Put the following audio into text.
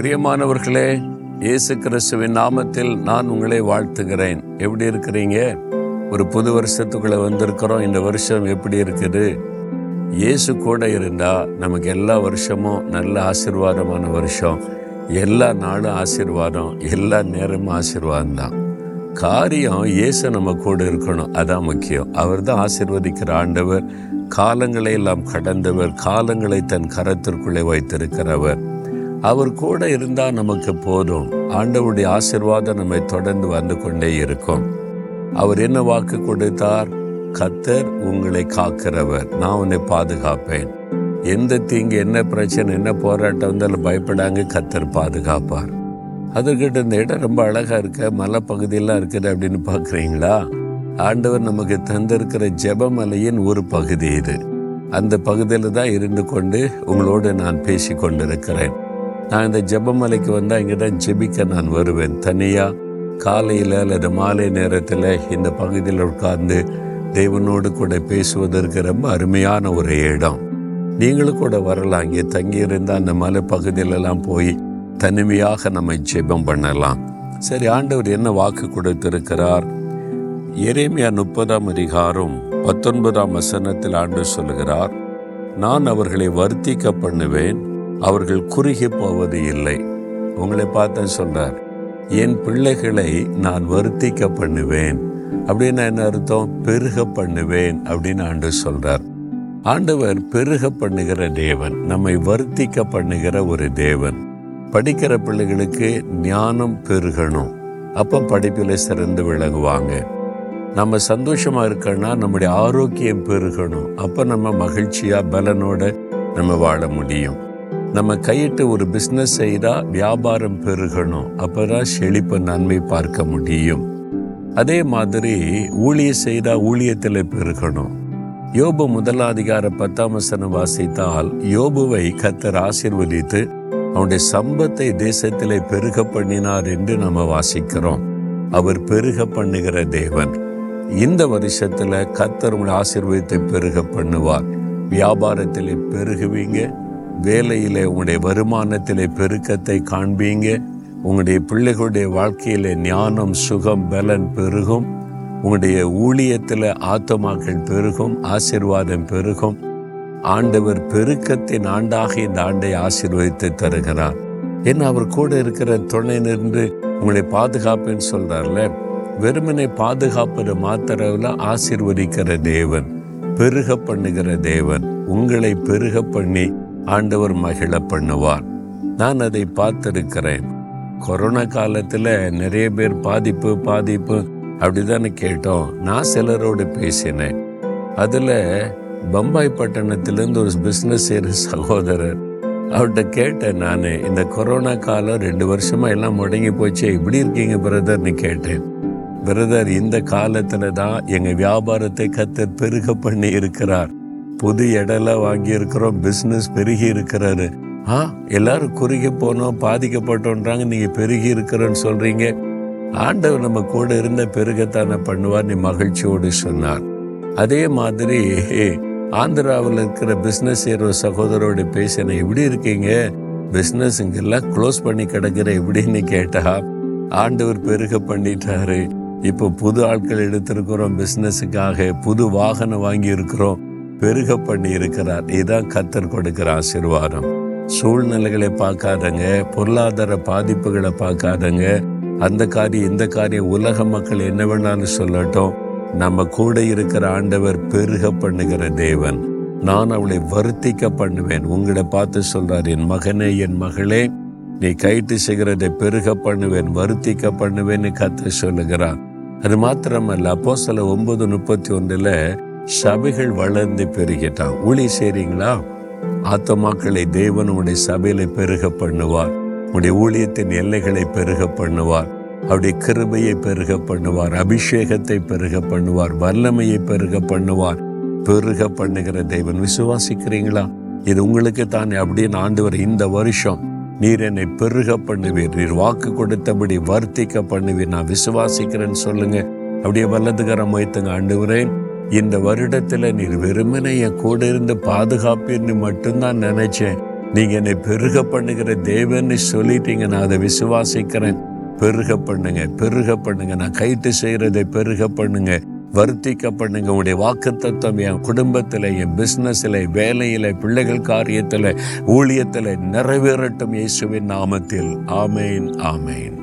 பிரியமானவர்களே இயேசு கிறிஸ்துவின் நாமத்தில் நான் உங்களை வாழ்த்துகிறேன். எப்படி இருக்கிறீங்க? ஒரு புது வருஷத்துக்குள்ளே வந்திருக்கிறோம். இந்த வருஷம் எப்படி இருக்குது? இயேசு கூட இருந்தா நமக்கு எல்லா வருஷமும் நல்ல ஆசிர்வாதமான வருஷம். எல்லா நாளும் ஆசீர்வாதம் எல்லா நேரமும் ஆசீர்வாதம் தான். காரியம் இயேசு நம்ம கூட இருக்கணும். அதான் முக்கியம். அவர் தான் ஆசிர்வதிக்கிற ஆண்டவர். காலங்களை எல்லாம் கடந்தவர். காலங்களை தன் கரத்திற்குள்ளே வைத்திருக்கிறவர். அவர் கூட இருந்தால் நமக்கு போதும். ஆண்டவருடைய ஆசீர்வாதம் நம்மை தொடர்ந்து வந்து கொண்டே இருக்கும். அவர் என்ன வாக்கு கொடுத்தார்? கத்தர் உங்களை காக்கிறவர். நான் உன்னை பாதுகாப்பேன். எந்த தீங்கு என்ன பிரச்சனை என்ன போராட்டம் வந்தாலும் பயப்படாங்க கத்தர் பாதுகாப்பார். அதுக்கிட்ட இந்த இடம் ரொம்ப அழகாக இருக்க. மலைப்பகுதியெல்லாம் இருக்குது அப்படின்னு பார்க்குறீங்களா? ஆண்டவர் நமக்கு தந்திருக்கிற ஜெபமலையின் ஒரு பகுதி இது. அந்த பகுதியில் தான் இருந்து கொண்டு உங்களோடு நான் பேசி கொண்டிருக்கிறேன் நான் இந்த ஜபமலைக்கு வந்தால் இங்கே தான் ஜெபிக்க நான் வருவேன். தனியாக காலையில் அல்லது மாலை நேரத்தில் இந்த பகுதியில் உட்கார்ந்து தேவனோடு கூட பேசுவதற்கு ரொம்ப அருமையான ஒரு இடம். நீங்களும் கூட வரலாம். இங்கே தங்கியிருந்தால் அந்த மலை பகுதியிலெல்லாம் போய் தனிமையாக நம்ம ஜெபம் பண்ணலாம். சரி ஆண்டவர் என்ன வாக்கு கொடுத்திருக்கிறார்? எரேமியா முப்பதாம் அதிகாரம் பத்தொன்பதாம் வசனத்தில் ஆண்டு சொல்லுகிறார் நான் அவர்களை வர்த்திக்க பண்ணுவேன் அவர்கள் குறுகி போவது இல்லை. உங்களை பார்த்து சொன்னார். என் பிள்ளைகளை நான் வருத்திக்க பண்ணுவேன். அப்படின்னு என்ன அர்த்தம்? பெருக பண்ணுவேன் அப்படின்னு ஆண்டு சொல்றார். ஆண்டவர் பெருக பண்ணுகிற தேவன் நம்மை வருத்திக்க பண்ணுகிற ஒரு தேவன். படிக்கிற பிள்ளைகளுக்கு ஞானம் பெருகணும். அப்ப படிப்பில் சிறந்து விளங்குவாங்க. நம்ம சந்தோஷமா இருக்கணும்னா நம்முடைய ஆரோக்கியம் பெருகணும். அப்ப நம்ம மகிழ்ச்சியா பலனோட நம்ம வாழ முடியும். நம்ம கையிட்டு ஒரு பிஸ்னஸ் செய்தா வியாபாரம் பெருகணும். அப்பதான் செழிப்பு நன்மை பார்க்க முடியும். அதே மாதிரி ஊழிய செய்தா ஊழியத்தில் பெருகணும். யோபு முதலாதிகார பத்தாம் வசனம் வாசித்தால் யோபுவை கத்தர் ஆசிர்வதித்து அவனுடைய சம்பத்தை தேசத்திலே பெருக பண்ணினார் என்று நம்ம வாசிக்கிறோம். அவர் பெருக பண்ணுகிற தேவன். இந்த வருஷத்துல கத்தர் உங்களை ஆசீர்வதித்து பெருக பண்ணுவார். வியாபாரத்திலே பெருகுவீங்க. வேலையிலே உங்களுடைய வருமானத்திலே பெருக்கத்தை காண்பீங்க. உங்களுடைய பிள்ளைகளுடைய வாழ்க்கையிலே ஞானம் சுகம் பலன் பெருகும். உங்களுடைய ஊழியத்தில் ஆத்மாக்கள் பெருகும் ஆசீர்வாதம் பெருகும். ஆண்டவர் பெருக்கத்தின் ஆண்டாக இந்த ஆண்டை ஆசீர்வதித்து தருகிறார். ஏன்னா அவர் கூட இருக்கிற துணை நின்று உங்களை பாதுகாப்புன்னு சொல்றார்ல? வெறுமனை பாதுகாப்பது மாத்திரவில் ஆசிர்வதிக்கிற தேவன் பெருக பண்ணுகிற தேவன் உங்களை பெருக பண்ணி ஆண்டவர் மகிழ பண்ணுவார். நான் அதை பார்த்திருக்கிறேன். கொரோனா காலத்தில் நிறைய பேர் பாதிப்பு பாதிப்பு அப்படிதானே கேட்டோம். நான் சிலரோடு பேசினேன். அதில் பம்பாய் பட்டணத்திலேருந்து ஒரு பிஸ்னஸ் செய்கிற சகோதரர் அவர்கிட்ட கேட்டேன் நான் இந்த கொரோனா காலம் ரெண்டு வருஷமாக எல்லாம் முடங்கி போச்சு இப்படி இருக்கீங்க பிரதர்னு கேட்டேன். பிரதர் இந்த காலத்தில் தான் எங்கள் வியாபாரத்தை கத்தர் பெருக பண்ணி இருக்கிறார் புது இடம்லாம் வாங்கியிருக்கிறோம் பிஸ்னஸ் பெருகி இருக்கிறாரு ஆ எல்லாரும் குறுகி போனோம் பாதிக்கப்பட்டோன்றாங்க நீங்கள் பெருகி இருக்கிறோன்னு சொல்கிறீங்க ஆண்டவர் நம்ம கூட இருந்த பெருகத்தானே பண்ணுவார்? நீ மகிழ்ச்சியோடு சொன்னார். அதே மாதிரி ஆந்திராவில் இருக்கிற பிஸ்னஸ் செய்கிற சகோதரோட பேசின எப்படி இருக்கீங்க? பிஸ்னஸ் இங்கெல்லாம் க்ளோஸ் பண்ணி கிடக்கிற எப்படின்னு கேட்டா ஆண்டவர் பெருக பண்ணிட்டாரு. இப்போ புது ஆட்கள் எடுத்திருக்கிறோம் பிஸ்னஸுக்காக புது வாகனம் வாங்கி இருக்கிறோம் பெருக பண்ணி இருக்கிறார் இதுதான் கத்தர் கொடுக்கிற ஆசீர்வாதம். சூழ்நிலைகளை பார்க்காதங்க பொருளாதார பாதிப்புகளை பார்க்காதங்க. அந்த காரியம் இந்த காரியம் உலக மக்கள் என்ன வேணாலும் சொல்லட்டும். நம்ம கூட இருக்கிற ஆண்டவர் பெருக பண்ணுகிற தேவன். நான் அவளை வருத்திக்க பண்ணுவேன். உங்களை பார்த்து சொல்றார் என் மகனே என் மகளே நீ கைட்டு செய்கிறதை பெருக பண்ணுவேன் வருத்திக்க பண்ணுவேன்னு கத்த சொல்லுகிறான் அது மாத்திரமல்ல அப்போ சில ஒன்பது முப்பத்தி ஒன்றுல சபைகள் வளர்ந்து பெருகிட்டான் ஒளி செய்றீங்களா? ஆத்தமாக்களை தேவன் உடைய சபையில பெருக பண்ணுவார். உடைய ஊழியத்தின் எல்லைகளை பெருக பண்ணுவார். அவருடைய கிருபையை பெருக பண்ணுவார். அபிஷேகத்தை பெருக பண்ணுவார். வல்லமையை பெருக பண்ணுவார். பெருக பண்ணுகிற தெய்வன் விசுவாசிக்கிறீங்களா? இது உங்களுக்கு தான். அப்படின்னு ஆண்டவர் இந்த வருஷம் நீர் என்னை பெருக பண்ணுவீர். நீர் வாக்கு கொடுத்தபடி வர்த்திக்க பண்ணுவீர். நான் விசுவாசிக்கிறேன்னு சொல்லுங்க. அப்படியே வல்லதுகரம் வைத்துங்க ஆண்டவரே இந்த வருடத்துல நீர் வெறுமனே என் கூட இருந்து பாதுகாப்பீர்னு மட்டும்தான் நினைச்சேன். நீங்க என்னை பெருக பண்ணுகிற தேவன்னு சொல்லிட்டீங்க. நான் அதை விசுவாசிக்கிறேன். பெருக பண்ணுங்க பெருக பண்ணுங்க. நான் கைட்டு செய்யறதை பெருக பண்ணுங்க. வருத்திக்க பண்ணுங்க. உங்களுடைய வாக்குத்தத்தம் என் குடும்பத்தில் என் பிஸ்னஸில் வேலையில் பிள்ளைகள் காரியத்தில் ஊழியத்தில் நிறைவேறட்டும் இயேசுவின் நாமத்தில். ஆமேன் ஆமேன்.